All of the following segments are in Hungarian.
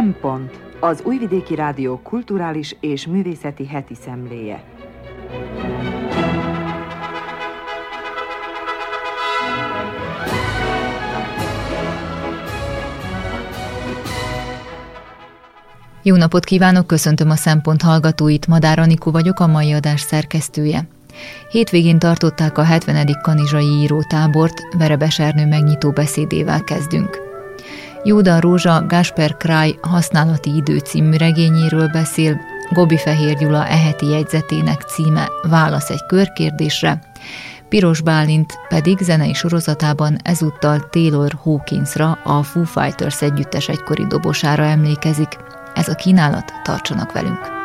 Szempont az Újvidéki Rádió kulturális és művészeti heti szemléje. Jó napot kívánok, köszöntöm a Szempont hallgatóit, Madár Anikó vagyok, a mai adás szerkesztője. Hétvégén tartották a 70. kanizsai írótábort, Verebes Ernő megnyitó beszédével kezdünk. Jóda Rózsa Gásper Kraj használati idő című regényéről beszél, Gobi Fehér Gyula eheti jegyzetének címe Válasz egy körkérdésre, Piros Bálint pedig zenei sorozatában ezúttal Taylor Hawkinsra, a Foo Fighters együttes egykori dobosára emlékezik. Ez a kínálat, tartsanak velünk!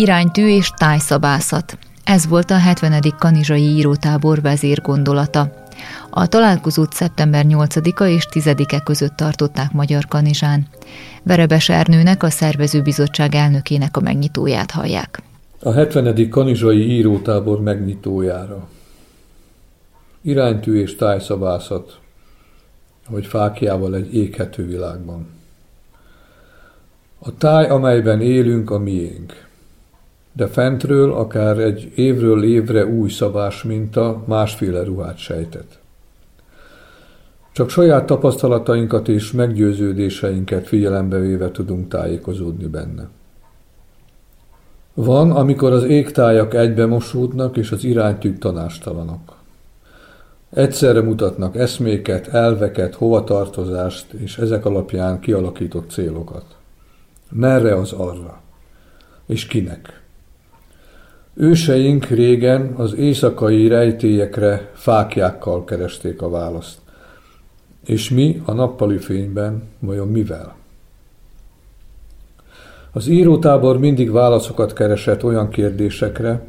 Iránytű és tájszabászat. Ez volt a 70. kanizsai írótábor vezér gondolata. A találkozót szeptember 8-a és 10-e között tartották Magyar Kanizsán. Verebes Ernőnek, a szervezőbizottság elnökének a megnyitóját hallják. A 70. kanizsai írótábor megnyitójára. Iránytű és tájszabászat, hogy fákjával egy éghető világban. A táj, amelyben élünk, a miénk de fentről akár egy évről évre új szabás minta másféle ruhát sejtett. Csak saját tapasztalatainkat és meggyőződéseinket figyelembe véve tudunk tájékozódni benne. Van, amikor az égtájak egybe mosódnak, és az iránytűk tanástalanok. Egyszerre mutatnak eszméket, elveket, hovatartozást, és ezek alapján kialakított célokat. Merre az arra? És kinek? Őseink régen az éjszakai rejtélyekre fákjákkal keresték a választ. És mi a nappali fényben vajon mivel? Az írótábor mindig válaszokat keresett olyan kérdésekre,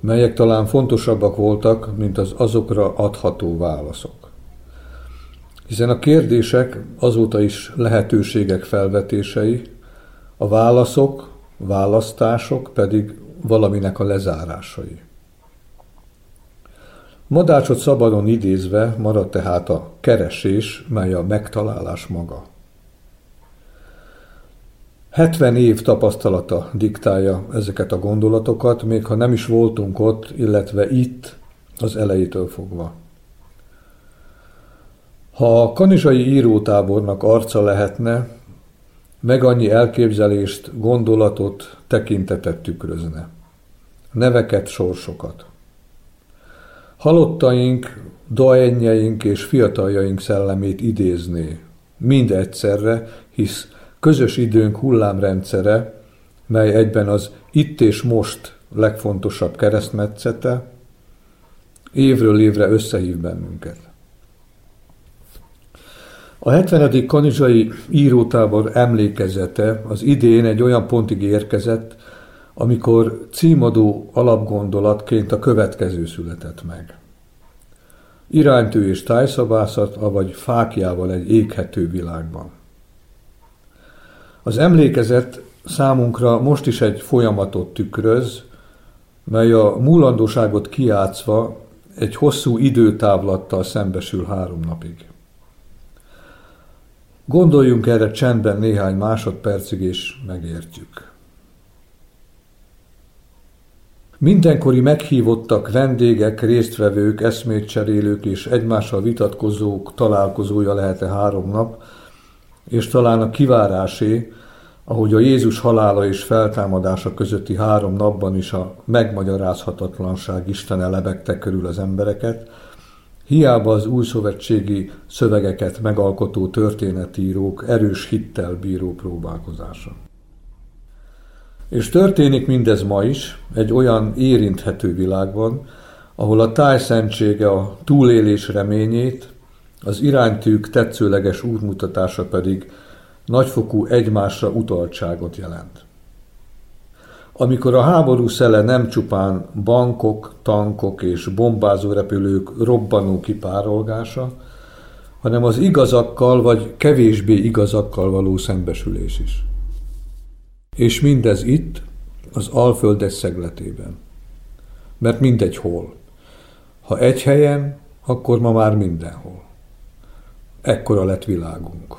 melyek talán fontosabbak voltak, mint az azokra adható válaszok. Hiszen a kérdések azóta is lehetőségek felvetései, a válaszok, választások pedig valaminek a lezárásai. Madácsot szabadon idézve marad tehát a keresés, mely a megtalálás maga. 70 év tapasztalata diktálja ezeket a gondolatokat, még ha nem is voltunk ott, illetve itt az elejétől fogva. Ha a kanizsai írótábornak arca lehetne, meg annyi elképzelést, gondolatot, tekintetet tükrözne. Neveket, sorsokat. Halottaink, doenjeink és fiataljaink szellemét idézné, mind egyszerre, hisz közös időnk hullámrendszere, mely egyben az itt és most legfontosabb keresztmetszete, évről évre összehív bennünket. A 70. kanizsai írótábor emlékezete az idén egy olyan pontig érkezett, amikor címadó alapgondolatként a következő született meg. Iránytű és tájszabászat, avagy fákjával egy éghető világban. Az emlékezet számunkra most is egy folyamatot tükröz, mely a múlandóságot kiátszva egy hosszú időtávlattal szembesül három napig. Gondoljunk erre csendben néhány másodpercig, és megértjük. Mindenkori meghívottak, vendégek, résztvevők, eszmétcserélők és egymással vitatkozók találkozója lehet-e három nap, és talán a kivárásé, ahogy a Jézus halála és feltámadása közötti három napban is a megmagyarázhatatlanság Istene lebegte körül az embereket, hiába az új szövetségi szövegeket megalkotó történetírók erős hittel bíró próbálkozása. És történik mindez ma is, egy olyan érinthető világban, ahol a tájszentsége a túlélés reményét, az iránytűk tetszőleges útmutatása pedig nagyfokú egymásra utaltságot jelent. Amikor a háború szele nem csupán bankok, tankok és bombázó repülők robbanó kipárolgása, hanem az igazakkal vagy kevésbé igazakkal való szembesülés is. És mindez itt, az Alföldes szegletében. Mert mindegy hol. Ha egy helyen, akkor ma már mindenhol. Ekkora lett világunk.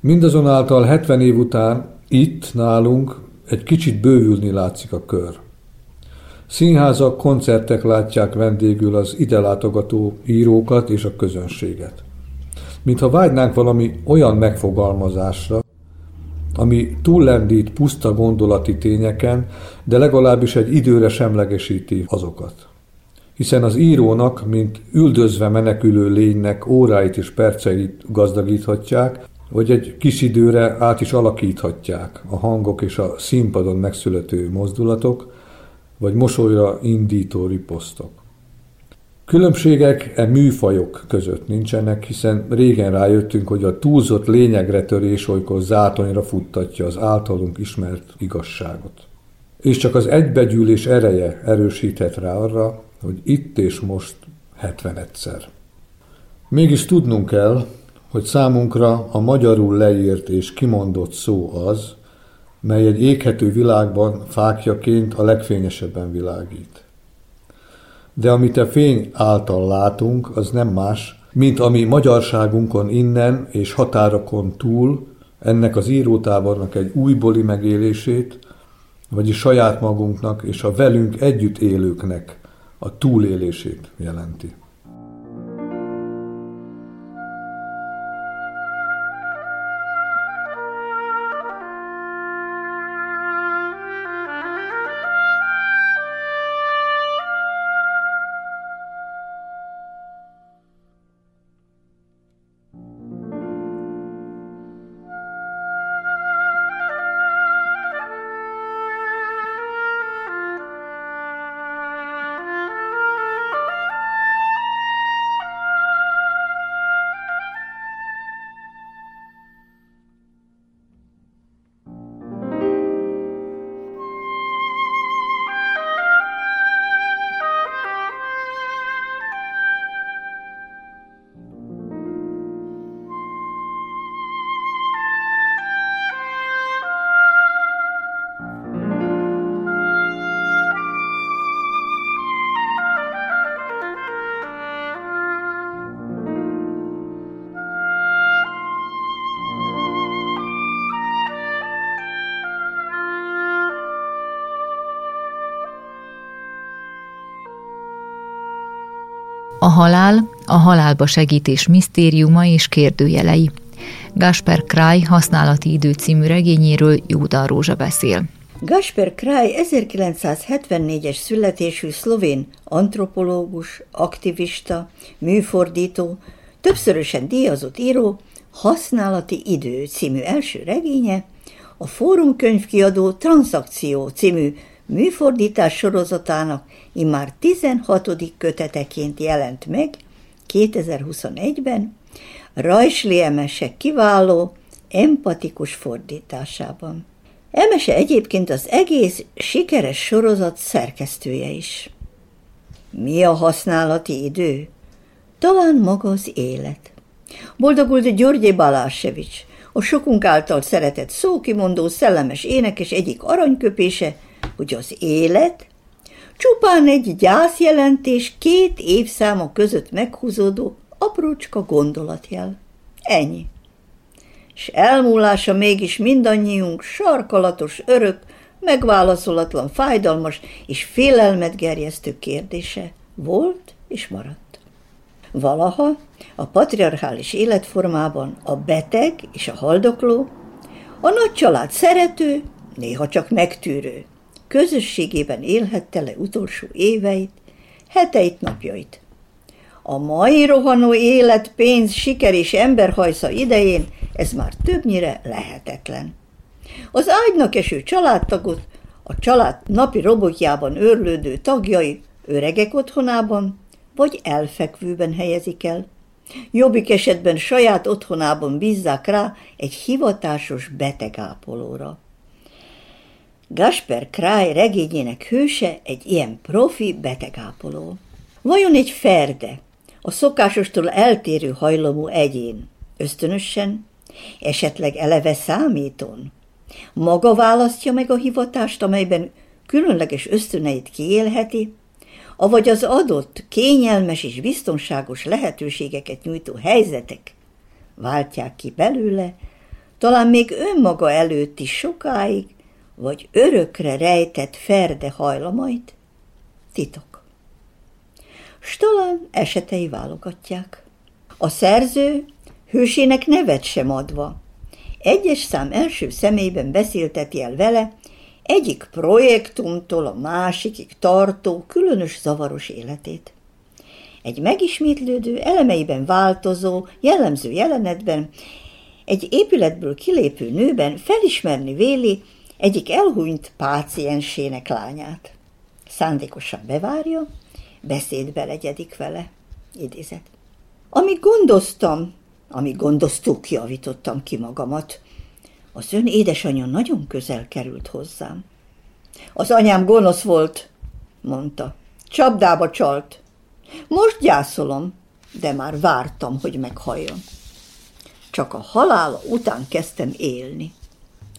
Mindazonáltal 70 év után itt nálunk egy kicsit bővülni látszik a kör. Színházak, koncertek látják vendégül az ide látogató írókat és a közönséget. Mintha vágynánk valami olyan megfogalmazásra, ami túllendít puszta gondolati tényeken, de legalábbis egy időre semlegesíti azokat. Hiszen az írónak, mint üldözve menekülő lénynek óráit és perceit gazdagíthatják, vagy egy kis időre át is alakíthatják a hangok és a színpadon megszülető mozdulatok, vagy mosolyra indító riposztok. Különbségek e műfajok között nincsenek, hiszen régen rájöttünk, hogy a túlzott lényegre törés olykor zátonyra futtatja az általunk ismert igazságot. És csak az egybegyűlés ereje erősíthet rá arra, hogy itt és most 71-szer. Mégis tudnunk kell, hogy számunkra a magyarul leírt és kimondott szó az, mely egy éghető világban fákjaként a legfényesebben világít. De amit a fény által látunk, az nem más, mint ami magyarságunkon innen és határokon túl ennek az írótábornak egy újbóli megélését, vagyis saját magunknak és a velünk együtt élőknek a túlélését jelenti. A halál, a halálba segítés misztériuma és kérdőjelei. Gasper Kraj használati idő című regényéről Júda Rózsa beszél. Gasper Kraj 1974-es születésű szlovén antropológus, aktivista, műfordító, többszörösen díjazott író, Használati idő című első regénye, a Fórum könyvkiadó Transzakció című műfordítás sorozatának immár 16. köteteként jelent meg 2021-ben, Rajsli Emese kiváló, empatikus fordításában. Emese egyébként az egész sikeres sorozat szerkesztője is. Mi a használati idő? Talán maga az élet. Boldogult Györgyi Balásevics, a sokunk által szeretett szókimondó, szellemes énekes egyik aranyköpése – hogy az élet csupán egy gyászjelentés két évszáma között meghúzódó aprócska gondolatjel. Ennyi. És elmúlása mégis mindannyiunk sarkalatos örök, megválaszolatlan, fájdalmas és félelmet gerjesztő kérdése volt és maradt. Valaha a patriarchális életformában a beteg és a haldokló, a nagy család szerető, néha csak megtűrő, közösségében élhette le utolsó éveit, heteit, napjait. A mai rohanó élet, pénz, siker és emberhajsza idején ez már többnyire lehetetlen. Az ágynak eső családtagot a család napi robotjában őrlődő tagjai öregek otthonában vagy elfekvőben helyezik el. Jobbik esetben saját otthonában bízzák rá egy hivatásos betegápolóra. Gasper Kráj regényének hőse egy ilyen profi betegápoló. Vajon egy ferde, a szokásostól eltérő hajlamú egyén, ösztönösen, esetleg eleve számíton, maga választja meg a hivatást, amelyben különleges ösztöneit kiélheti, avagy az adott, kényelmes és biztonságos lehetőségeket nyújtó helyzetek váltják ki belőle, talán még önmaga előtt is sokáig, vagy örökre rejtett ferde hajlamait? Titok. Stolan esetei válogatják. A szerző hősének nevet sem adva, egyes szám első személyben beszélteti el vele egyik projektumtól a másikig tartó, különös zavaros életét. Egy megismétlődő, elemeiben változó, jellemző jelenetben egy épületből kilépő nőben felismerni véli egyik elhunyt páciensének lányát. Szándékosan bevárja, beszédbe legyedik vele. Idézet. Amíg gondoztam, amíg gondoztuk, javítottam ki magamat, az ön édesanyja nagyon közel került hozzám. Az anyám gonosz volt, mondta. Csapdába csalt. Most gyászolom, de már vártam, hogy meghalljon. Csak a halála után kezdtem élni.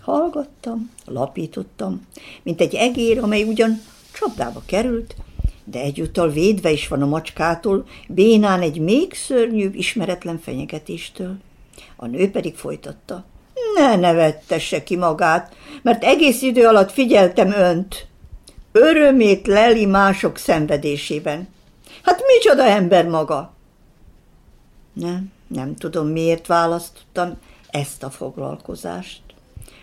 Hallgattam, lapítottam, mint egy egér, amely ugyan csapdába került, de egyúttal védve is van a macskától, bénán egy még szörnyűbb, ismeretlen fenyegetéstől. A nő pedig folytatta. Ne nevettesse ki magát, mert egész idő alatt figyeltem önt. Örömét leli mások szenvedésében. Hát micsoda ember maga? Nem, nem tudom, miért választottam ezt a foglalkozást.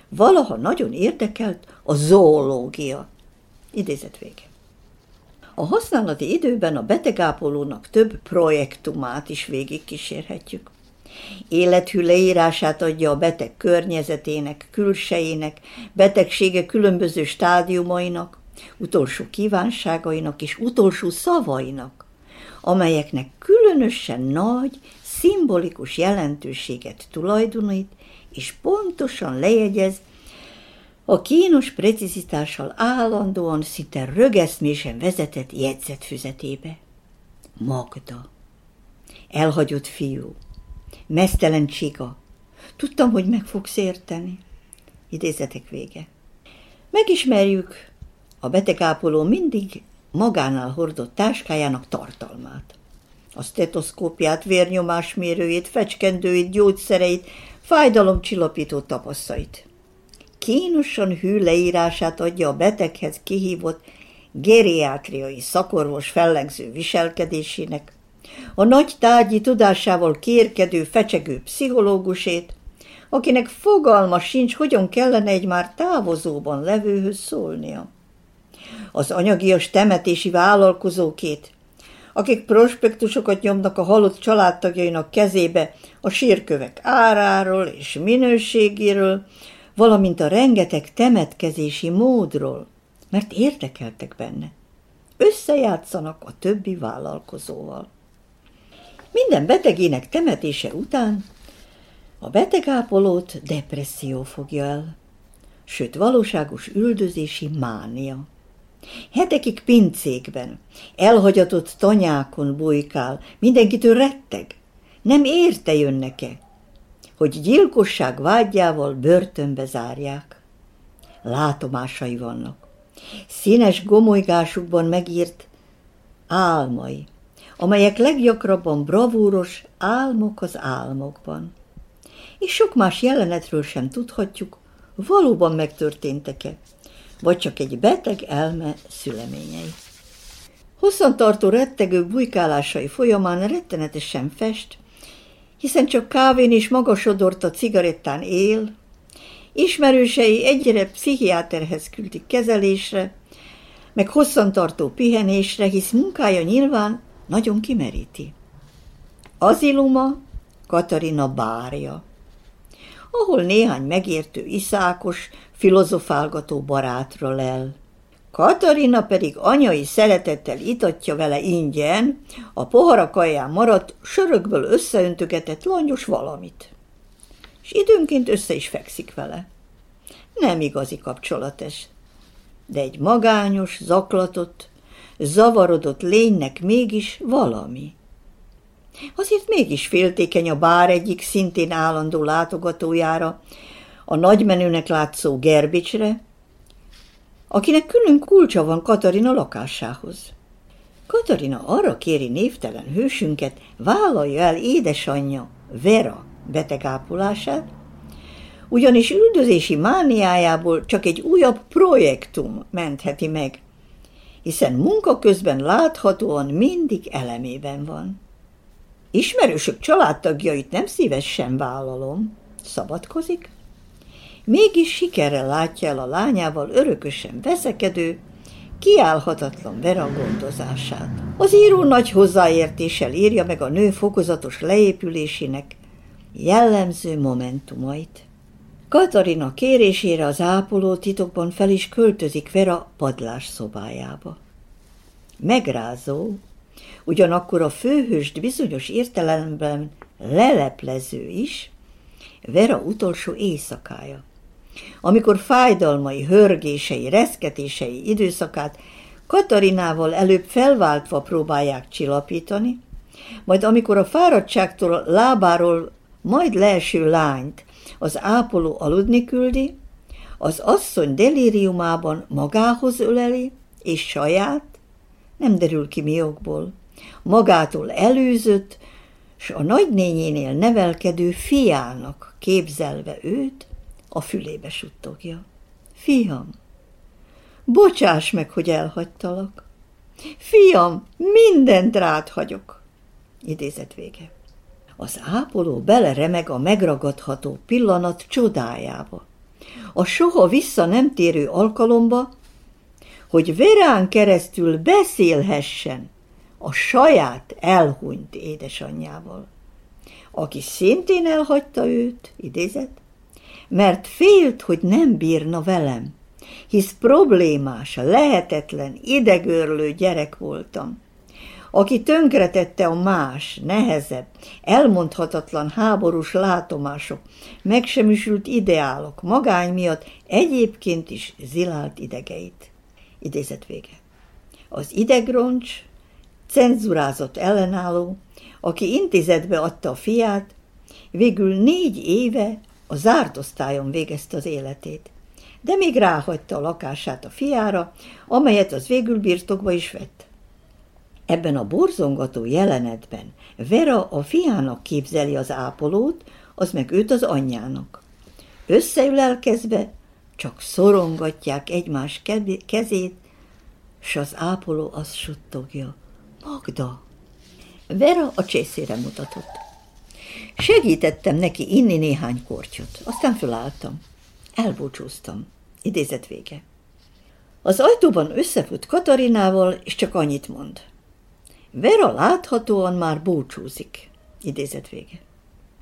Valaha nagyon érdekelt a zoológia. Idézet vége. A használati időben a betegápolónak több projektumát is végigkísérhetjük. Élethű leírását adja a beteg környezetének, külsejének, betegsége különböző stádiumainak, utolsó kívánságainak és utolsó szavainak, amelyeknek különösen nagy, szimbolikus jelentőséget tulajdonít, és pontosan lejegyez a kínos precizitással állandóan, szinte rögeszmésen vezetett jegyzetfüzetébe. Magda. Elhagyott fiú. Mesztelen csiga. Tudtam, hogy meg fogsz érteni. Idézetek vége. Megismerjük a betegápoló mindig magánál hordott táskájának tartalmát. A stetoszkópját, vérnyomásmérőjét, fecskendőit, gyógyszereit, fájdalomcsillapító tapaszait kínosan hű leírását adja a beteghez kihívott geriátriai szakorvos fellegző viselkedésének, a nagy tárgyi tudásával kérkedő, fecsegő pszichológusét, akinek fogalma sincs, hogyan kellene egy már távozóban levőhöz szólnia. Az anyagias temetési vállalkozókét, akik prospektusokat nyomnak a halott családtagjainak kezébe a sírkövek áráról és minőségéről, valamint a rengeteg temetkezési módról, mert érdekeltek benne. Összejátszanak a többi vállalkozóval. Minden betegének temetése után a betegápolót depresszió fogja el, sőt valóságos üldözési mánia. Hetekig pincékben, elhagyatott tanyákon bujkál, mindenkitől retteg. Nem érte jönnek-e, hogy gyilkosság vágyjával börtönbe zárják. Látomásai vannak. Színes gomolygásukban megírt álmai, amelyek leggyakrabban bravúros álmok az álmokban. És sok más jelenetről sem tudhatjuk, valóban megtörténtek-e, vagy csak egy beteg elme szüleményei. Hosszantartó rettegő bujkálásai folyamán rettenetesen fest, hiszen csak kávén és magasodort a cigarettán él, ismerősei egyre pszichiáterhez küldik kezelésre, meg hosszantartó pihenésre, hisz munkája nyilván nagyon kimeríti. Aziluma Katarina bárja, ahol néhány megértő iszákos, filozofálgató barátra lel. Katarina pedig anyai szeretettel itatja vele ingyen a pohara kaján maradt, sörökből összeöntögetett langyos valamit. És időnként össze is fekszik vele. Nem igazi kapcsolat ez, de egy magányos, zaklatott, zavarodott lénynek mégis valami. Azért mégis féltékeny a bár egyik szintén állandó látogatójára, a nagymenőnek látszó Gerbicsre, akinek külön kulcsa van Katarina lakásához. Katarina arra kéri névtelen hősünket, vállalja el édesanyja Vera betegápolását, ugyanis üldözési mániájából csak egy újabb projektum mentheti meg, hiszen munka közben láthatóan mindig elemében van. Ismerősök családtagjait nem szívesen vállalom, szabadkozik, mégis sikerrel látja el a lányával örökösen veszekedő, kiállhatatlan Vera gondozását. Az író nagy hozzáértéssel írja meg a nő fokozatos leépülésének jellemző momentumait. Katarina kérésére az ápoló titokban fel is költözik Vera padlás szobájába. Megrázó, ugyanakkor a főhőst bizonyos értelemben leleplező is, Vera utolsó éjszakája. Amikor fájdalmai, hörgései, reszketései időszakát Katarinával előbb felváltva próbálják csillapítani, majd amikor a fáradtságtól lábáról majd leeső lányt az ápoló aludni küldi, az asszony delíriumában magához öleli, és saját, nem derül ki mi okból, magától előzött, s a nagynényénél nevelkedő fiának képzelve őt, a fülébe suttogja. Fiam, bocsáss meg, hogy elhagytalak. Fiam, mindent rád hagyok. Idézet vége. Az ápoló beleremeg a megragadható pillanat csodájába. A soha vissza nem térő alkalomba, hogy Verán keresztül beszélhessen a saját elhunyt édesanyjával, aki szintén elhagyta őt, idézet, mert félt, hogy nem bírna velem, hisz problémás, lehetetlen, idegörlő gyerek voltam, aki tönkretette a más, nehezebb, elmondhatatlan háborús látomások, megsemmisült ideálok, magány miatt egyébként is zilált idegeit. Idézet vége. Az idegroncs, cenzurázott ellenálló, aki intézetbe adta a fiát, végül négy éve a zárt osztályon végezte az életét, de még ráhagyta a lakását a fiára, amelyet az végül birtokba is vett. Ebben a borzongató jelenetben Vera a fiának képzeli az ápolót, az meg őt az anyjának. Összeülelkezve csak szorongatják egymás kezét, s az ápoló azt suttogja. Magda! Vera a csészére mutatott. Segítettem neki inni néhány kortyot, aztán fölálltam. Elbúcsúztam. Idézet vége. Az ajtóban összefut Katarinával, és csak annyit mond. Vera láthatóan már búcsúzik. Idézet vége.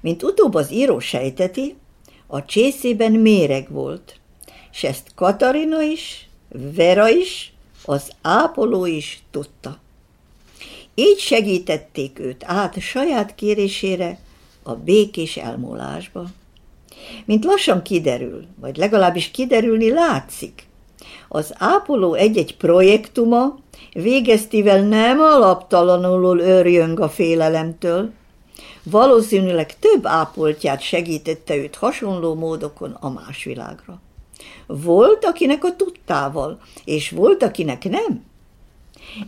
Mint utóbb az író sejteti, a csészében méreg volt, és ezt Katarina is, Vera is, az ápoló is tudta. Így segítették őt át saját kérésére a békés elmúlásba. Mint lassan kiderül, vagy legalábbis kiderülni látszik, az ápoló egy-egy projektuma végeztivel nem alaptalanul örjöng a félelemtől, valószínűleg több ápoltját segítette őt hasonló módokon a más világra. Volt, akinek a tudtával, és volt, akinek nem.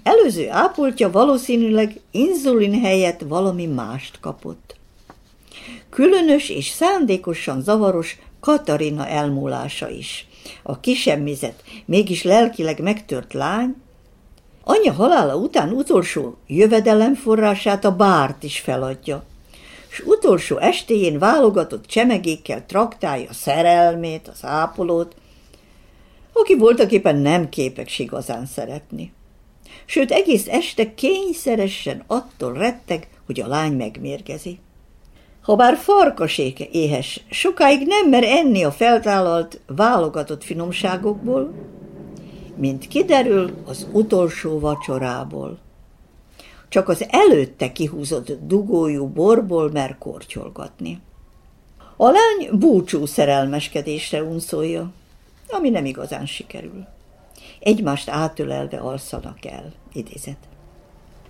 Előző ápoltja valószínűleg inzulin helyett valami mást kapott. különös és szándékosan zavaros Katarina elmúlása is. A kisemmizet, mégis lelkileg megtört lány, anyja halála után utolsó jövedelemforrását a bárt is feladja, és utolsó estéjén válogatott csemegékkel traktálja szerelmét, az ápolót, aki voltak éppen nem képes igazán szeretni. Sőt, egész este kényszeresen attól retteg, hogy a lány megmérgezi. Habár farkaséke éhes, sokáig nem mer enni a feltállalt, válogatott finomságokból, mint kiderül az utolsó vacsorából. Csak az előtte kihúzott dugójú borból mer kortyolgatni. A lány búcsú szerelmeskedésre unszolja, ami nem igazán sikerül. Egymást átölelve alszanak el, idézet.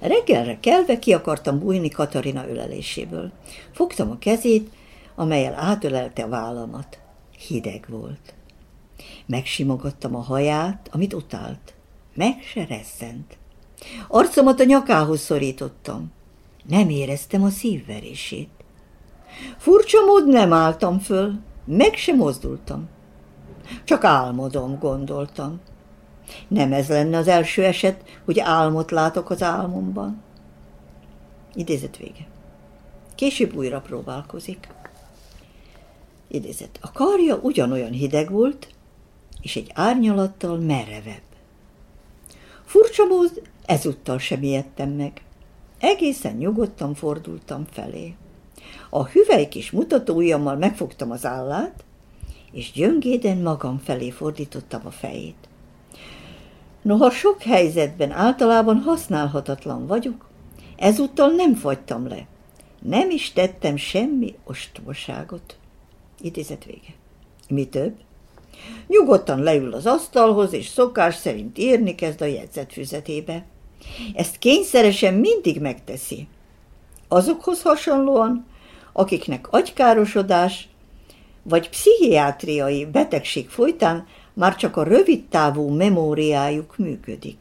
Reggelre kelve ki akartam bújni Katarina öleléséből. Fogtam a kezét, amelyel átölelte a vállamat. Hideg volt. Megsimogattam a haját, amit utált. Meg se resszent. Arcomat a nyakához szorítottam. Nem éreztem a szívverését. Furcsa mód nem álltam föl, meg sem mozdultam. Csak álmodom, gondoltam. Nem ez lenne az első eset, hogy álmot látok az álmomban. Idézet vége. Később újra próbálkozik. Idézet. A karja ugyanolyan hideg volt, és egy árnyalattal merevebb. Furcsa mód, ezúttal sem ijedtem meg. Egészen nyugodtan fordultam felé. A hüvely kis mutatóujjammal megfogtam az állát, és gyöngéden magam felé fordítottam a fejét. Noha sok helyzetben általában használhatatlan vagyok, ezúttal nem fagytam le. Nem is tettem semmi ostobaságot. Idézet vége. Mi több? Nyugodtan leül az asztalhoz, és szokás szerint írni kezd a jegyzetfüzetébe. Ezt kényszeresen mindig megteszi. Azokhoz hasonlóan, akiknek agykárosodás vagy pszichiátriai betegség folytán már csak a rövid távú memóriájuk működik.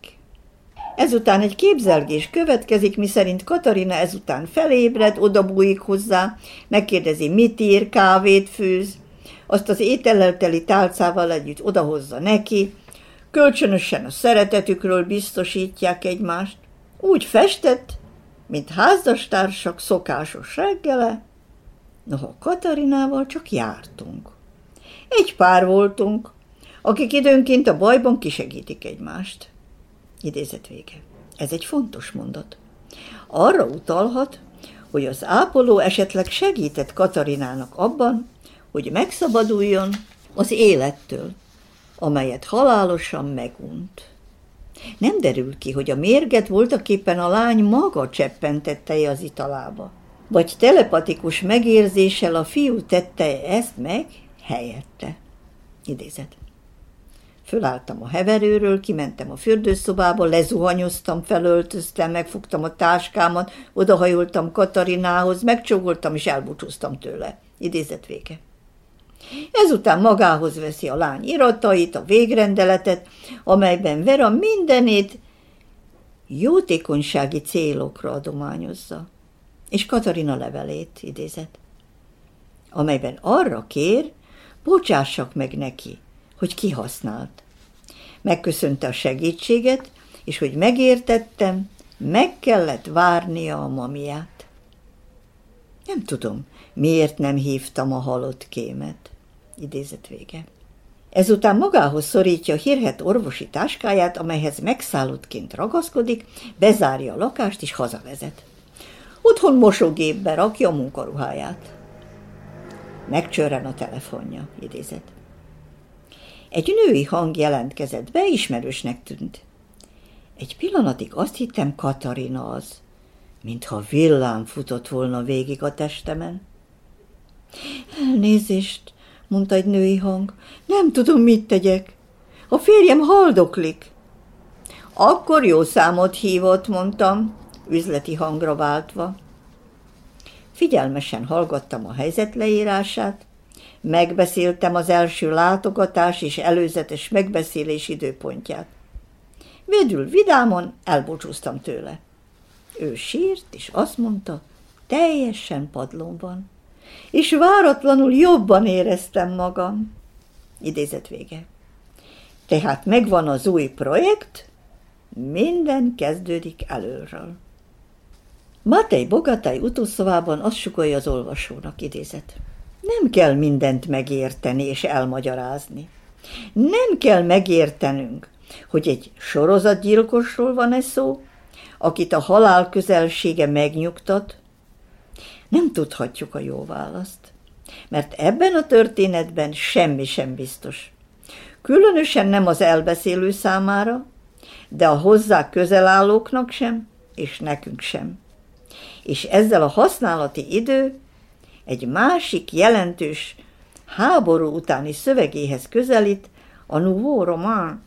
Ezután egy képzelgés következik, miszerint Katarina ezután felébred, odabújik hozzá, megkérdezi, mit ír, kávét főz, azt az étellel teli tálcával együtt odahozza neki, kölcsönösen a szeretetükről biztosítják egymást, úgy festett, mint házastársak szokásos reggele, noha Katarinával csak jártunk. Egy pár voltunk, akik időnként a bajban kisegítik egymást. Idézet vége. Ez egy fontos mondat. Arra utalhat, hogy az ápoló esetleg segített Katarinának abban, hogy megszabaduljon az élettől, amelyet halálosan megunt. Nem derül ki, hogy a mérget voltaképpen a lány maga cseppentette az italába, vagy telepatikus megérzéssel a fiú tette ezt meg helyette. Idézet. Fölálltam a heverőről, kimentem a fürdőszobába, lezuhanyoztam, felöltöztem, megfogtam a táskámat, odahajoltam Katarinához, megcsógoltam és elbúcsúztam tőle. Idézet vége. Ezután magához veszi a lány iratait, a végrendeletet, amelyben Vera mindenét jótékonysági célokra adományozza, és Katarina levelét idézet, amelyben arra kér, bocsássak meg neki, hogy kihasznált. Megköszönte a segítséget, és hogy megértettem, meg kellett várnia a mamiát. Nem tudom, miért nem hívtam a halott kémet. Idézet vége. Ezután magához szorítja a hírhet orvosi táskáját, amelyhez megszállottként ragaszkodik, bezárja a lakást és hazavezet. Otthon mosógépbe rakja a munkaruháját. Megcsörren a telefonja, idézet. Egy női hang jelentkezett be, ismerősnek tűnt. Egy pillanatig azt hittem Katarina az, mintha villám futott volna végig a testemen. Elnézést, mondta egy női hang, nem tudom, mit tegyek. A férjem haldoklik. Akkor jó számot hívott, mondtam, üzleti hangra váltva. Figyelmesen hallgattam a helyzet leírását, Megbeszéltem az első látogatás és előzetes megbeszélés időpontját. Védül vidámon elbúcsúztam tőle. Ő sírt, és azt mondta, teljesen padlón van. és váratlanul jobban éreztem magam. Idézet vége. Tehát megvan az új projekt, minden kezdődik előről. Matej Bogatai utószavában azt sugalja az olvasónak, idézet. Nem kell mindent megérteni és elmagyarázni. Nem kell megértenünk, hogy egy sorozatgyilkosról van ez szó, akit a halál közelsége megnyugtat, nem tudhatjuk a jó választ, mert ebben a történetben semmi sem biztos. Különösen nem az elbeszélő számára, de a hozzá közel állóknak sem, és nekünk sem. És ezzel a használati idő egy másik jelentős háború utáni szövegéhez közelít, a Nouveau Roman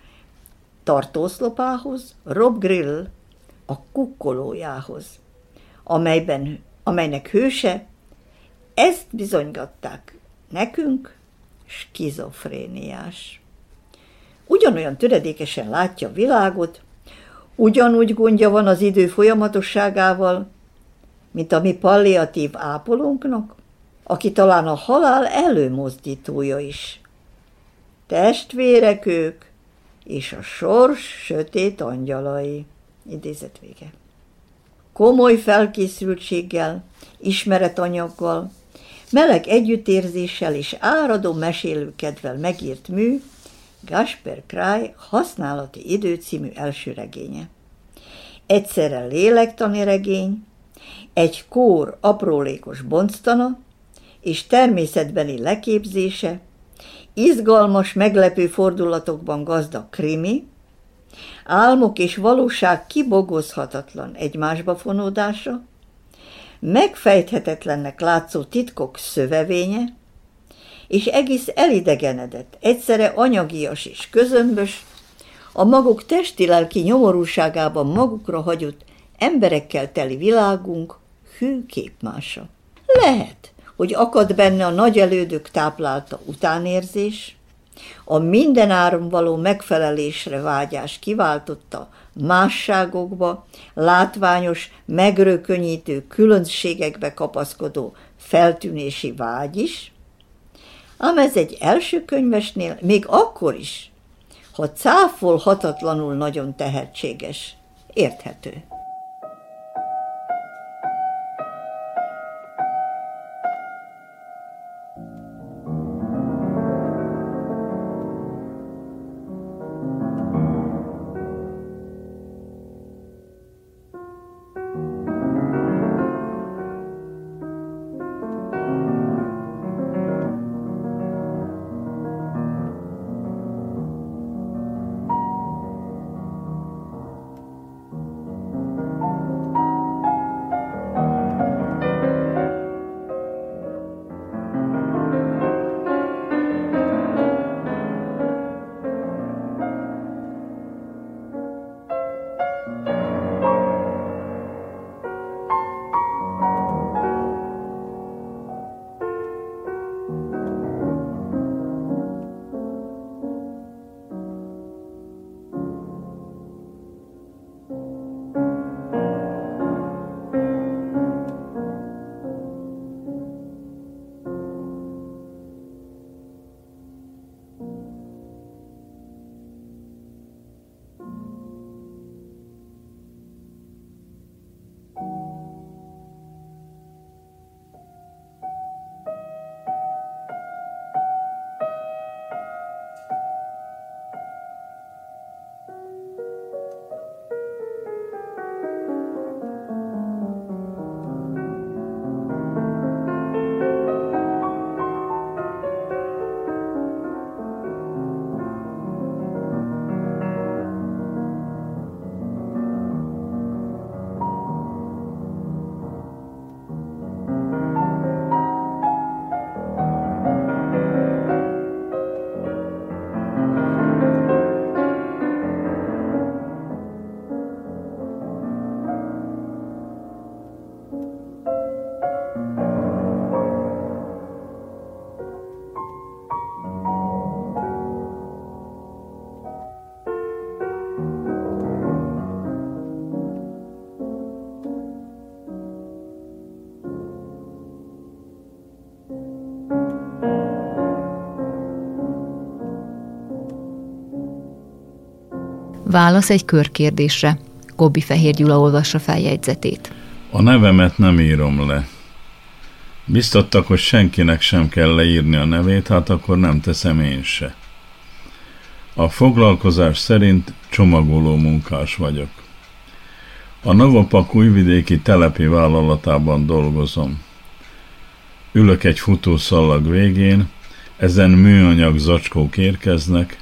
tartószlopához, Rob Grill a kukkolójához, amelyben, amelynek hőse ezt bizonygatták nekünk, skizofréniás. Ugyanolyan töredékesen látja a világot, ugyanúgy gondja van az idő folyamatosságával, mint a mi palliatív ápolónknak, aki talán a halál előmozdítója is. Testvérek ők, és a sors sötét angyalai. Idézet vége. Komoly felkészültséggel, ismeretanyaggal, meleg együttérzéssel és áradó mesélőkedvel megírt mű, Gasper Kráj használati idő című első regénye. Egyszerre lélektani regény, egy kór aprólékos bonctana és természetbeni leképzése, izgalmas, meglepő fordulatokban gazdag krimi, álmok és valóság kibogozhatatlan egymásba fonódása, megfejthetetlennek látszó titkok szövevénye, és egész elidegenedett, egyszerre anyagias és közömbös, a maguk testi-lelki nyomorúságában magukra hagyott emberekkel teli világunk hű képmása. Lehet, hogy akad benne a nagy elődök táplálta utánérzés, a mindenáron való megfelelésre vágyás kiváltotta másságokba, látványos, megrökönyítő különbségekbe kapaszkodó feltűnési vágy is, ám ez egy első könyvesnél még akkor is, ha cáfolhatatlanul nagyon tehetséges, érthető. Válasz egy körkérdésre. Gobbi Fehér Gyula olvassa feljegyzetét. A nevemet nem írom le. Biztattak, hogy senkinek sem kell leírni a nevét, hát akkor nem teszem én se. A foglalkozás szerint csomagoló munkás vagyok. A Novopak újvidéki telepi vállalatában dolgozom. Ülök egy futószalag végén, ezen műanyag zacskók érkeznek,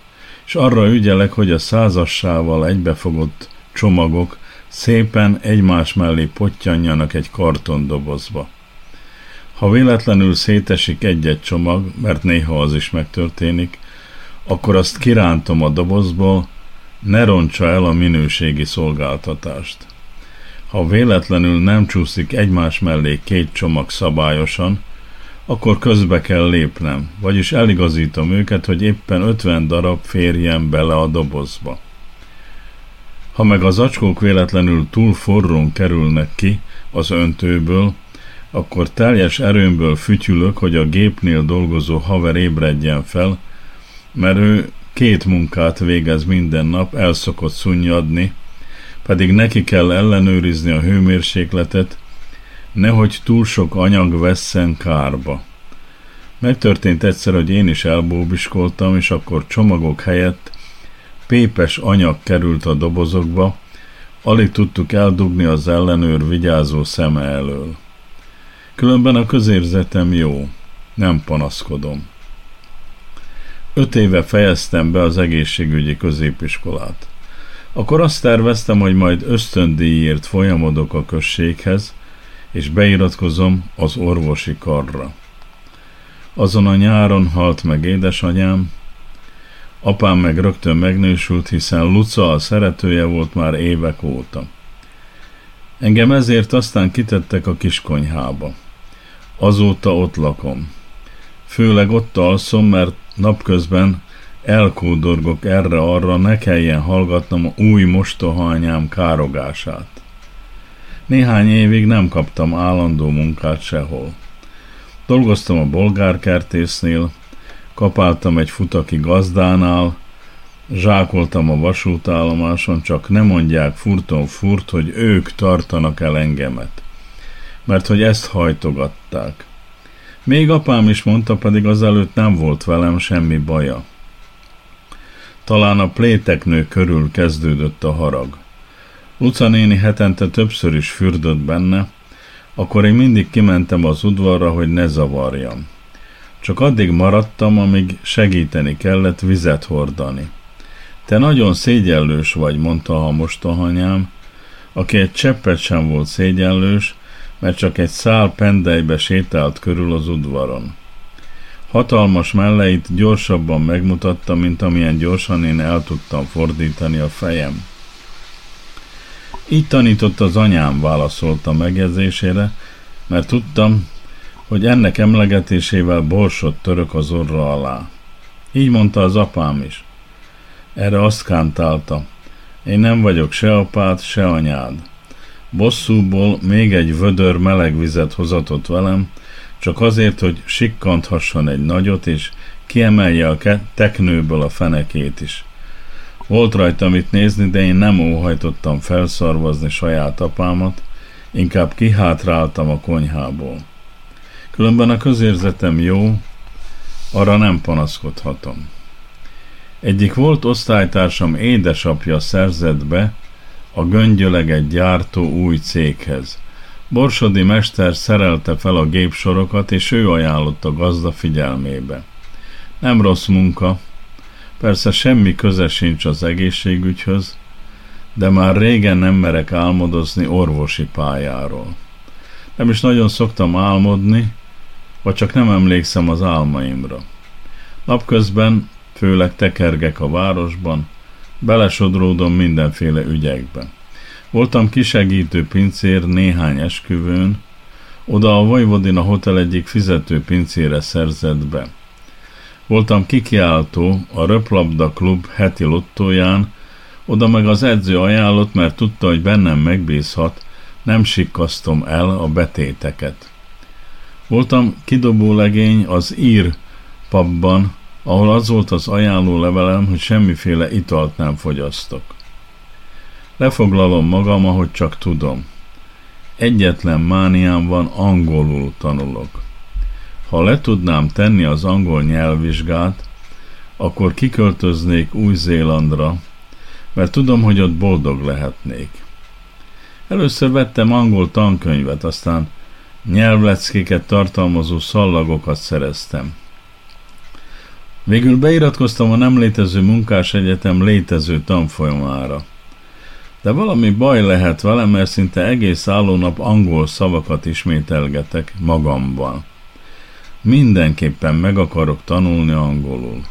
és arra ügyelek, hogy a százassával egybefogott csomagok szépen egymás mellé pottyanjanak egy kartondobozba. Ha véletlenül szétesik egy-egy csomag, mert néha az is megtörténik, akkor azt kirántom a dobozból, ne roncsa el a minőségi szolgáltatást. Ha véletlenül nem csúszik egymás mellé két csomag szabályosan, akkor közbe kell lépnem, vagyis eligazítom őket, hogy éppen 50 darab férjen bele a dobozba. Ha meg az acskók véletlenül túl forrón kerülnek ki az öntőből, akkor teljes erőmből fütyülök, hogy a gépnél dolgozó haver ébredjen fel, mert ő két munkát végez minden nap, el szokott szunnyadni, pedig neki kell ellenőrizni a hőmérsékletet, nehogy túl sok anyag vesszen kárba. Megtörtént egyszer, hogy én is elbóbiskoltam, és akkor csomagok helyett pépes anyag került a dobozokba, alig tudtuk eldugni az ellenőr vigyázó szeme elől. Különben a közérzetem jó, nem panaszkodom. Öt éve fejeztem be az egészségügyi középiskolát. Akkor azt terveztem, hogy majd ösztöndíjért folyamodok a községhez, és beiratkozom az orvosi karra. Azon a nyáron halt meg édesanyám, apám meg rögtön megnősült, hiszen Luca a szeretője volt már évek óta. Engem ezért aztán kitettek a kiskonyhába. Azóta ott lakom. Főleg ott alszom, mert napközben elkódorgok erre-arra, ne kelljen hallgatnom a új mostohanyám károgását. Néhány évig nem kaptam állandó munkát sehol. Dolgoztam a bolgárkertésznél, kapáltam egy futaki gazdánál, zsákoltam a vasútállomáson, csak nem mondják furton furt, hogy ők tartanak el engemet. Mert hogy ezt hajtogatták. Még apám is mondta, pedig azelőtt nem volt velem semmi baja. Talán a pléteknő körül kezdődött a harag. Luca néni hetente többször is fürdött benne, akkor én mindig kimentem az udvarra, hogy ne zavarjam. Csak addig maradtam, amíg segíteni kellett vizet hordani. Te nagyon szégyellős vagy, mondta a mostohanyám, aki egy cseppet sem volt szégyellős, mert csak egy szál pendelybe sétált körül az udvaron. Hatalmas melleit gyorsabban megmutatta, mint amilyen gyorsan én el tudtam fordítani a fejem. Így tanított az anyám, válaszolta megjegyzésére, mert tudtam, hogy ennek emlegetésével borsot török az orra alá. Így mondta az apám is. Erre azt kántálta. Én nem vagyok se apád, se anyád. Bosszúból még egy vödör meleg vizet hozatott velem, csak azért, hogy sikkanthasson egy nagyot, és kiemelje a teknőből a fenekét is. Volt rajta mit nézni, de én nem óhajtottam felszarvazni saját apámat, inkább kihátráltam a konyhából. Különben a közérzetem jó, arra nem panaszkodhatom. Egyik volt osztálytársam édesapja szerzett be a göngyöleget gyártó új céghez. Borsodi mester szerelte fel a gépsorokat, és ő ajánlott a gazda figyelmébe. Nem rossz munka, persze semmi köze sincs az egészségügyhöz, de már régen nem merek álmodozni orvosi pályáról. Nem is nagyon szoktam álmodni, vagy csak nem emlékszem az álmaimra. Napközben, főleg tekergek a városban, belesodródom mindenféle ügyekbe. Voltam kisegítő pincér néhány esküvőn, oda a Vojvodina Hotel egyik fizető pincére szerzett be. Voltam kikiáltó a Röplabda Klub heti lottóján, oda meg az edző ajánlott, mert tudta, hogy bennem megbízhat, nem sikkasztom el a betéteket. Voltam kidobó legény az ír pubban, ahol az volt az ajánló levelem, hogy semmiféle italt nem fogyasztok. Lefoglalom magam, ahogy csak tudom. Egyetlen mániám van, angolul tanulok. Ha le tudnám tenni az angol nyelvvizsgát, akkor kiköltöznék Új-Zélandra, mert tudom, hogy ott boldog lehetnék. Először vettem angol tankönyvet, aztán nyelvleckéket tartalmazó szallagokat szereztem. Végül beiratkoztam a nem létező munkás egyetem létező tanfolyamára. De valami baj lehet velem, mert szinte egész állónap angol szavakat ismételgetek magamban. Mindenképpen meg akarok tanulni angolul.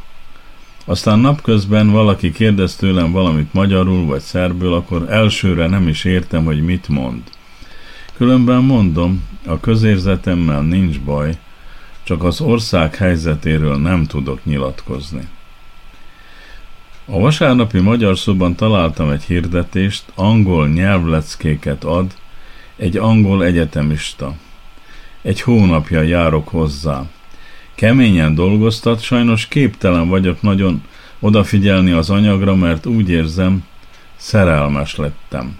Aztán napközben valaki kérdez tőlem valamit magyarul vagy szerbül, akkor elsőre nem is értem, hogy mit mond. Különben mondom, a közérzetemmel nincs baj, csak az ország helyzetéről nem tudok nyilatkozni. A vasárnapi magyar szóban találtam egy hirdetést, angol nyelvleckéket ad egy angol egyetemista. Egy hónapja járok hozzá. Keményen dolgoztat, sajnos képtelen vagyok nagyon odafigyelni az anyagra, mert úgy érzem, szerelmes lettem.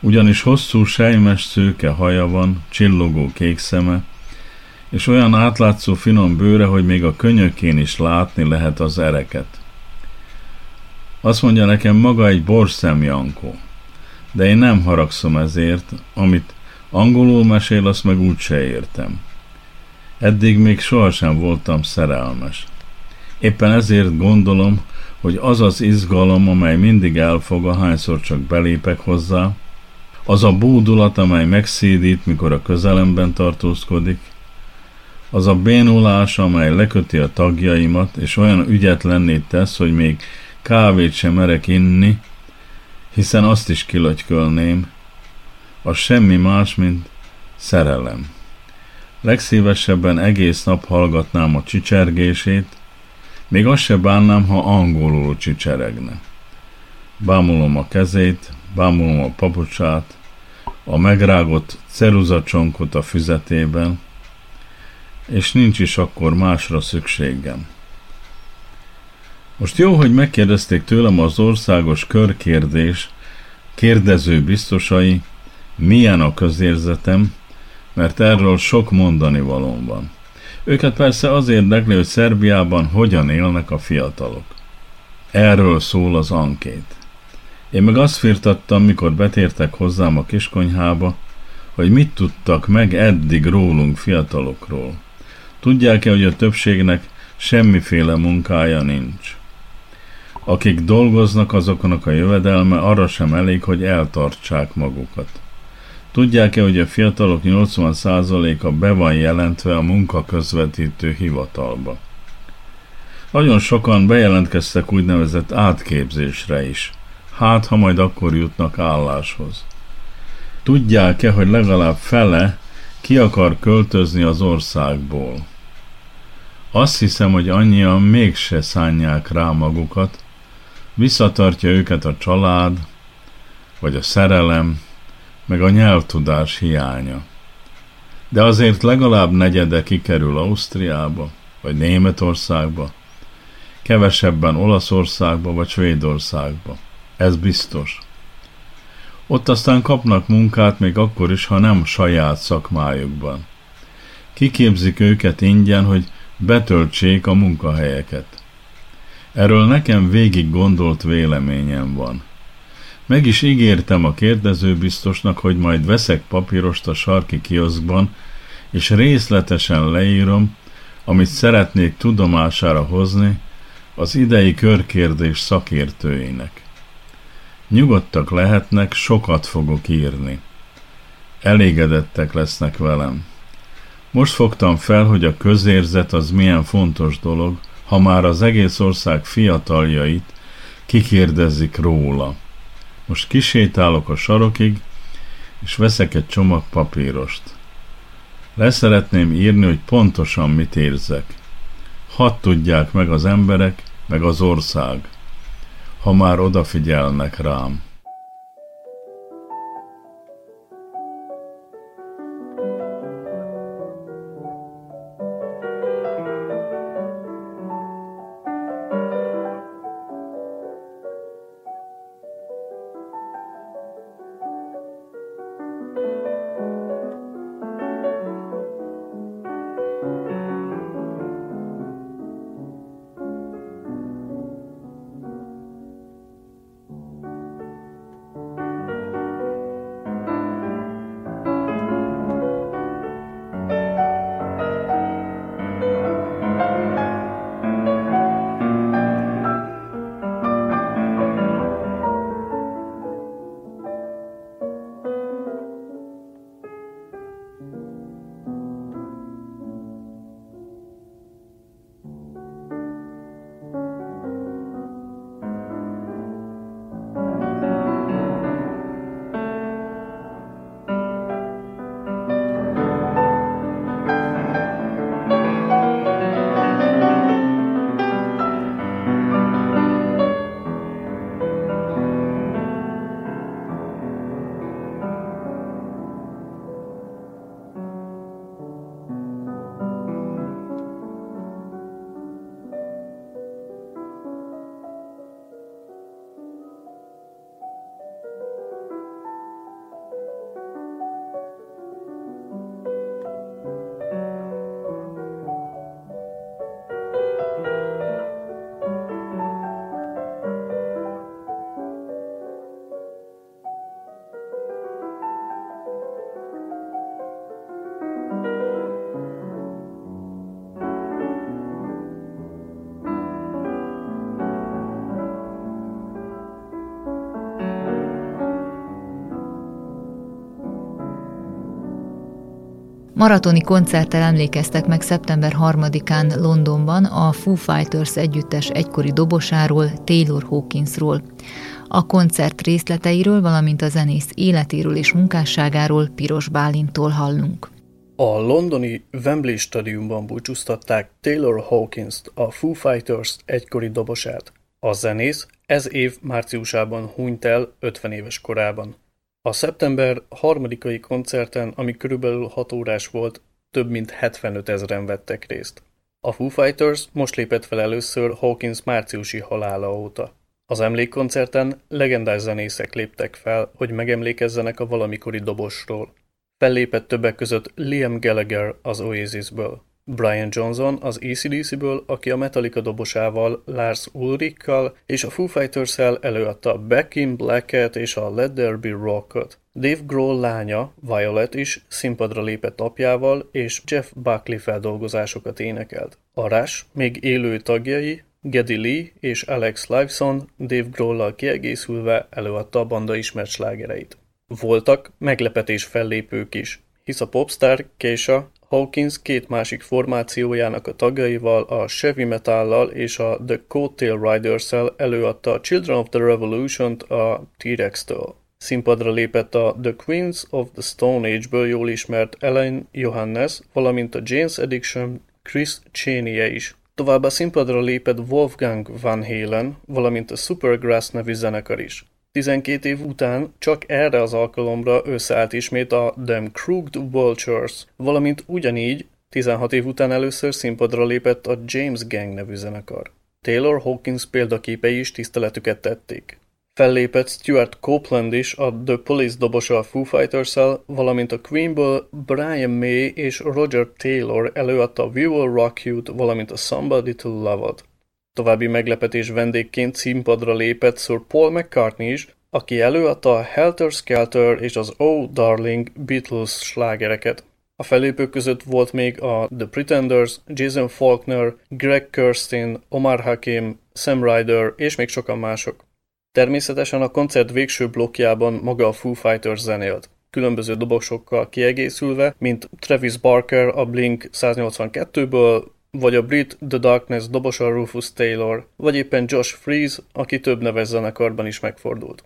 Ugyanis hosszú sejmes szőke haja van, csillogó kék szeme, és olyan átlátszó finom bőre, hogy még a könyökén is látni lehet az ereket. Azt mondja nekem maga egy borszem. De én nem haragszom ezért, amit angolul mesél, azt meg úgyse értem. Eddig még sohasem voltam szerelmes. Éppen ezért gondolom, hogy az az izgalom, amely mindig elfog, ahányszor csak belépek hozzá, az a bódulat, amely megszédít, mikor a közelemben tartózkodik, az a bénulás, amely leköti a tagjaimat, és olyan ügyetlenné tesz, hogy még kávét sem merek inni, hiszen azt is kilagykölném, az semmi más, mint szerelem. Legszívesebben egész nap hallgatnám a csicsergését, még azt se bánnám, ha angolul csicseregne. Bámulom a kezét, bámulom a papucsát, a megrágott ceruzacsonkot a füzetében, és nincs is akkor másra szükségem. Most jó, hogy megkérdezték tőlem az országos körkérdés kérdező biztosai, milyen a közérzetem, mert erről sok mondani valóm van. Őket persze az érdekli, hogy Szerbiában hogyan élnek a fiatalok. Erről szól az ankét. Én meg azt firtattam, mikor betértek hozzám a kiskonyhába, hogy mit tudtak meg eddig rólunk fiatalokról. Tudják-e, hogy a többségnek semmiféle munkája nincs? Akik dolgoznak, azoknak a jövedelme arra sem elég, hogy eltartsák magukat. Tudják-e, hogy a fiatalok 80%-a be van jelentve a munkaközvetítő hivatalba? Nagyon sokan bejelentkeztek úgynevezett átképzésre is. Hát, ha majd akkor jutnak álláshoz. Tudják-e, hogy legalább fele ki akar költözni az országból? Azt hiszem, hogy annyian mégse szánják rá magukat, Visszatartja őket a család, vagy a szerelem, meg a nyelvtudás hiánya. De azért legalább negyede kikerül Ausztriába, vagy Németországba, kevesebben Olaszországba vagy Svédországba. Ez biztos. Ott aztán kapnak munkát még akkor is, ha nem saját szakmájukban. Kiképzik őket ingyen, hogy betöltsék a munkahelyeket. Erről nekem végig gondolt véleményem van. Meg is ígértem a kérdezőbiztosnak, hogy majd veszek papírost a sarki kioszkban, és részletesen leírom, amit szeretnék tudomására hozni az idei körkérdés szakértőinek. Nyugodtak lehetnek, sokat fogok írni. Elégedettek lesznek velem. Most fogtam fel, hogy a közérzet az milyen fontos dolog, ha már az egész ország fiataljait kikérdezik róla. Most kisétálok a sarokig, és veszek egy csomag papírost. Leszeretném írni, hogy pontosan mit érzek. Hadd tudják meg az emberek, meg az ország, ha már odafigyelnek rám. Maratoni koncerttel emlékeztek meg szeptember 3-án Londonban a Foo Fighters együttes egykori dobosáról, Taylor Hawkinsról. A koncert részleteiről, valamint a zenész életéről és munkásságáról Piros Bálintól hallunk. A londoni Wembley stadionban búcsúztatták Taylor Hawkins-t, a Foo Fighters egykori dobosát. A zenész ez év márciusában hunyt el 50 éves korában. A szeptember harmadikai koncerten, ami körülbelül 6 órás volt, több mint 75 ezeren vettek részt. A Foo Fighters most lépett fel először Hawkins márciusi halála óta. Az emlékkoncerten legendás zenészek léptek fel, hogy megemlékezzenek a valamikori dobosról. Fellépett többek között Liam Gallagher az Oasisből. Brian Johnson az ACDC-ből, aki a Metallica dobosával, Lars Ulrichkal és a Foo Fighters-el előadta Back in Black-et és a Let There Be Rock-ot. Dave Grohl lánya, Violet is színpadra lépett apjával és Jeff Buckley feldolgozásokat énekelt. A Rush még élő tagjai, Geddy Lee és Alex Lifeson Dave Grohl-lal kiegészülve előadta a banda ismert slágereit. Voltak meglepetés fellépők is, hisz a popstar Keisha Hawkins két másik formációjának a tagjaival, a Chevy Metallal és a The Coattail Riders-el előadta a Children of the Revolution-t a T-Rex-től. Színpadra lépett a The Queens of the Stone Age-ből jól ismert Ellen Johannes, valamint a James Addiction Chris cheney is. Továbbá színpadra lépett Wolfgang Van Halen, valamint a Supergrass nevű zenekar is. 12 év után csak erre az alkalomra összeállt ismét a Them Crooked Vultures, valamint ugyanígy 16 év után először színpadra lépett a James Gang nevű zenekar. Taylor Hawkins példaképei is tiszteletüket tették. Fellépett Stuart Copeland is a The Police dobosa a Foo fighters valamint a Queenből Brian May és Roger Taylor előadta We Will Rock You-t, valamint a Somebody to Love-ot. További meglepetés vendégként színpadra lépett Sir Paul McCartney is, aki előadta a Helter Skelter és az Oh Darling Beatles slágereket. A felépők között volt még a The Pretenders, Jason Faulkner, Greg Kirsten, Omar Hakim, Sam Ryder és még sokan mások. Természetesen a koncert végső blokkjában maga a Foo Fighters zenélt különböző dobosokkal kiegészülve, mint Travis Barker a Blink 182-ből, vagy a brit The Darkness dobosa Rufus Taylor, vagy éppen Josh Freeze, aki több neves zenekarban is megfordult.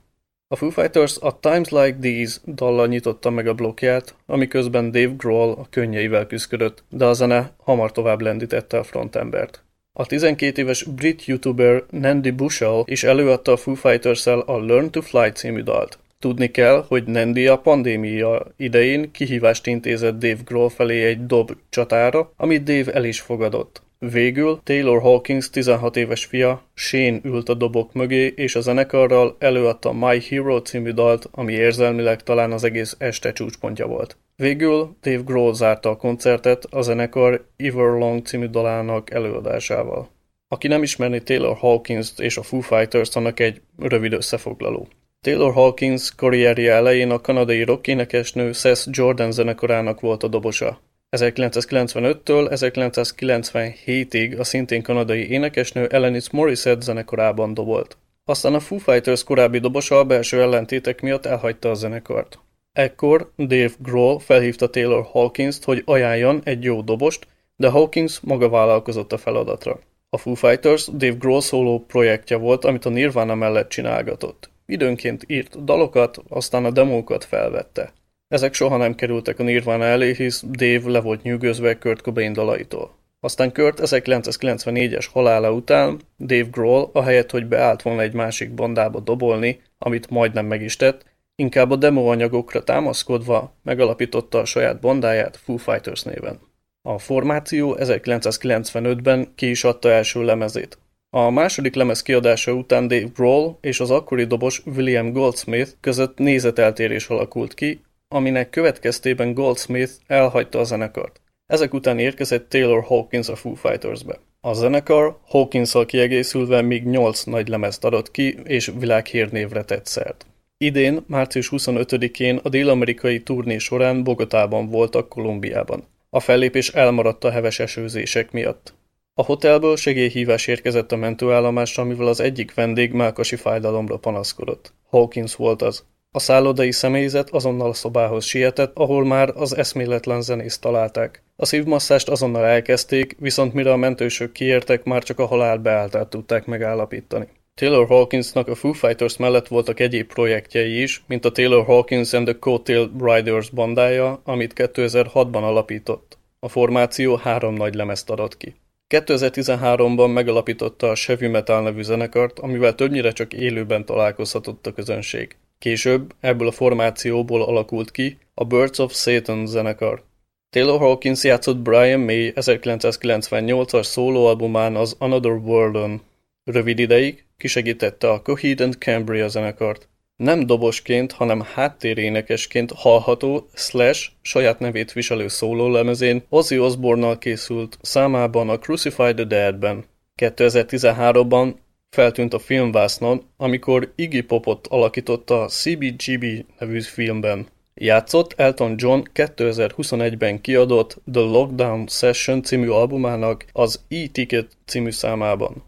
A Foo Fighters a Times Like These dallal nyitotta meg a blokkját, amiközben Dave Grohl a könnyeivel küzdött, de a zene hamar tovább lendítette a frontembert. A 12 éves brit youtuber Nandy Bushell is előadta a Foo fighters a Learn to Fly című dalt. Tudni kell, hogy Nandy a pandémia idején kihívást intézett Dave Grohl felé egy dob csatára, amit Dave el is fogadott. Végül Taylor Hawkins 16 éves fia, Shane ült a dobok mögé, és a zenekarral előadta My Hero című dalt, ami érzelmileg talán az egész este csúcspontja volt. Végül Dave Grohl zárta a koncertet a zenekar Everlong című dalának előadásával. Aki nem ismerni Taylor Hawkins-t és a Foo Fighters, annak egy rövid összefoglaló. Taylor Hawkins karrierje elején a kanadai rockénekesnő Seth Jordan zenekarának volt a dobosa. 1995-től 1997-ig a szintén kanadai énekesnő Alanis Morissette zenekarában dobolt. Aztán a Foo Fighters korábbi dobosa a belső ellentétek miatt elhagyta a zenekart. Ekkor Dave Grohl felhívta Taylor Hawkins-t, hogy ajánljon egy jó dobost, de Hawkins maga vállalkozott a feladatra. A Foo Fighters Dave Grohl szóló projektje volt, amit a Nirvana mellett csinálgatott. Időnként írt dalokat, aztán a demókat felvette. Ezek soha nem kerültek a Nirvana elé, hisz Dave le volt nyűgözve Kurt Cobain dalaitól. Aztán Kurt 1994-es halála után Dave Grohl, ahelyett, hogy beállt volna egy másik bandába dobolni, amit majdnem meg is tett, inkább a demoanyagokra támaszkodva megalapította a saját bandáját Foo Fighters néven. A formáció 1995-ben ki is adta első lemezét. A második lemez kiadása után Dave Grohl és az akkori dobos William Goldsmith között nézeteltérés alakult ki, aminek következtében Goldsmith elhagyta a zenekart. Ezek után érkezett Taylor Hawkins a Foo Fighters-be. A zenekar hawkins kiegészülve még 8 nagy lemezt adott ki, és világhírnévre tett szert. Idén, március 25-én a dél-amerikai turné során Bogotában voltak Kolumbiában. A fellépés elmaradt a heves esőzések miatt. A hotelből segélyhívás érkezett a mentőállomásra, amivel az egyik vendég melkasi fájdalomra panaszkodott. Hawkins volt az. A szállodai személyzet azonnal a szobához sietett, ahol már az eszméletlen zenészt találták. A szívmasszást azonnal elkezdték, viszont mire a mentősök kiértek, már csak a halál beáltát tudták megállapítani. Taylor Hawkinsnak a Foo Fighters mellett voltak egyéb projektjei is, mint a Taylor Hawkins and the Coattail Riders bandája, amit 2006-ban alapított. A formáció három nagy lemezt adott ki. 2013-ban megalapította a Chevy Metal nevű zenekart, amivel többnyire csak élőben találkozhatott a közönség. Később ebből a formációból alakult ki a Birds of Satan zenekar. Taylor Hawkins játszott Brian May 1998-as szólóalbumán az Another World-on. Rövid ideig kisegítette a Coheed and Cambria zenekart. Nem dobosként, hanem háttérénekesként hallható, Slash saját nevét viselő lemezén Ozzy osbourne készült számában a Crucify the Dead-ben. 2013-ban feltűnt a filmvásznon, amikor Iggy Popot alakította a CBGB nevű filmben. Játszott Elton John 2021-ben kiadott The Lockdown Session című albumának az E-Ticket című számában.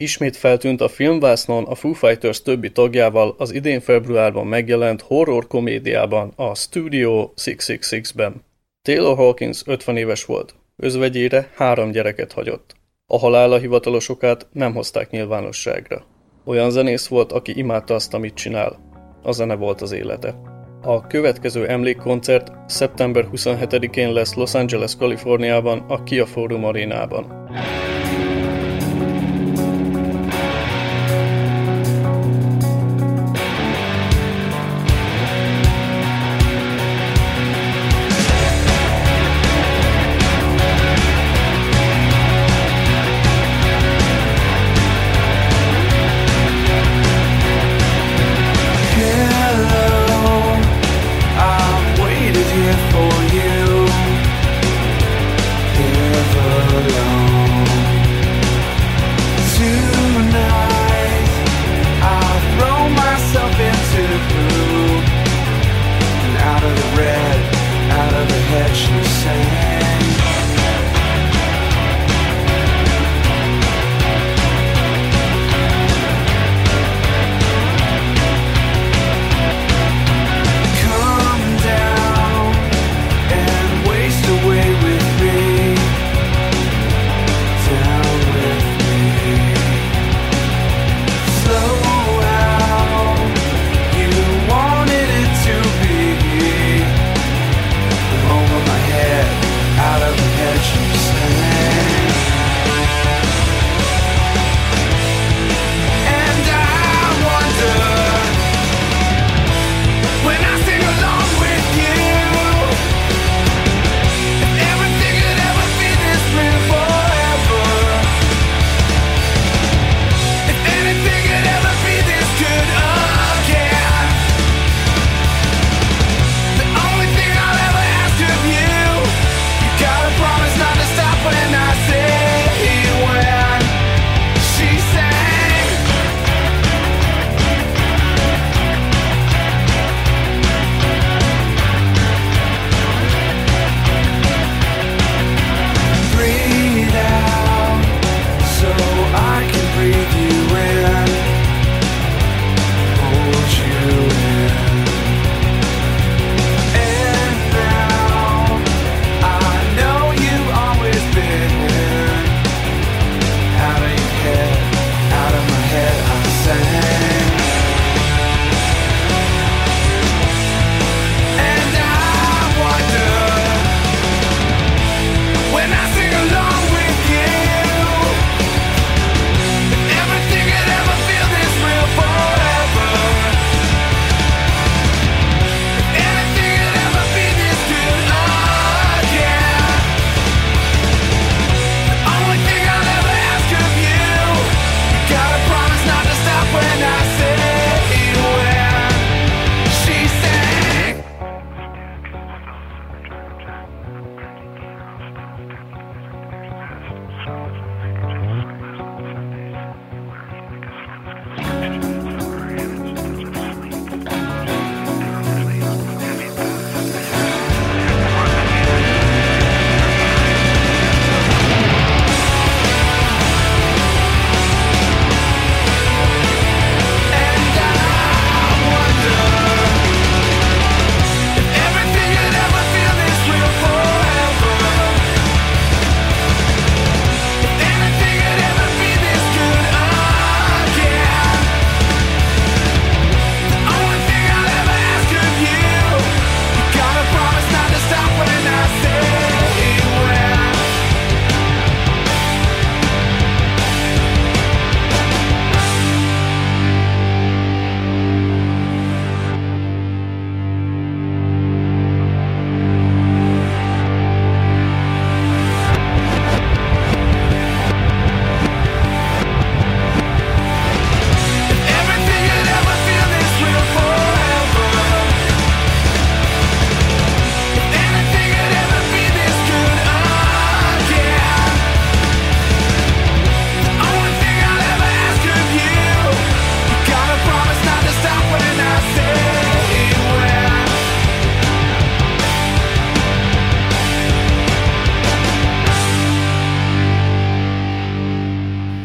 Ismét feltűnt a filmvásznon a Foo Fighters többi tagjával az idén februárban megjelent horror komédiában a Studio 666-ben. Taylor Hawkins 50 éves volt, özvegyére három gyereket hagyott. A halála hivatalosokát nem hozták nyilvánosságra. Olyan zenész volt, aki imádta azt, amit csinál. A zene volt az élete. A következő emlékkoncert szeptember 27-én lesz Los Angeles, Kaliforniában, a Kia Forum arénában.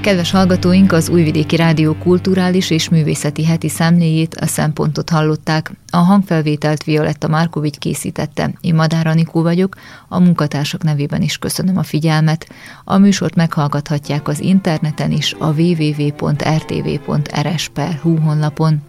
Kedves hallgatóink, az Újvidéki Rádió kulturális és művészeti heti szemléjét, a szempontot hallották. A hangfelvételt Violetta Márkovics készítette. Én Madár Anikó vagyok, a munkatársak nevében is köszönöm a figyelmet. A műsort meghallgathatják az interneten is a www.rtv.rs.hu honlapon.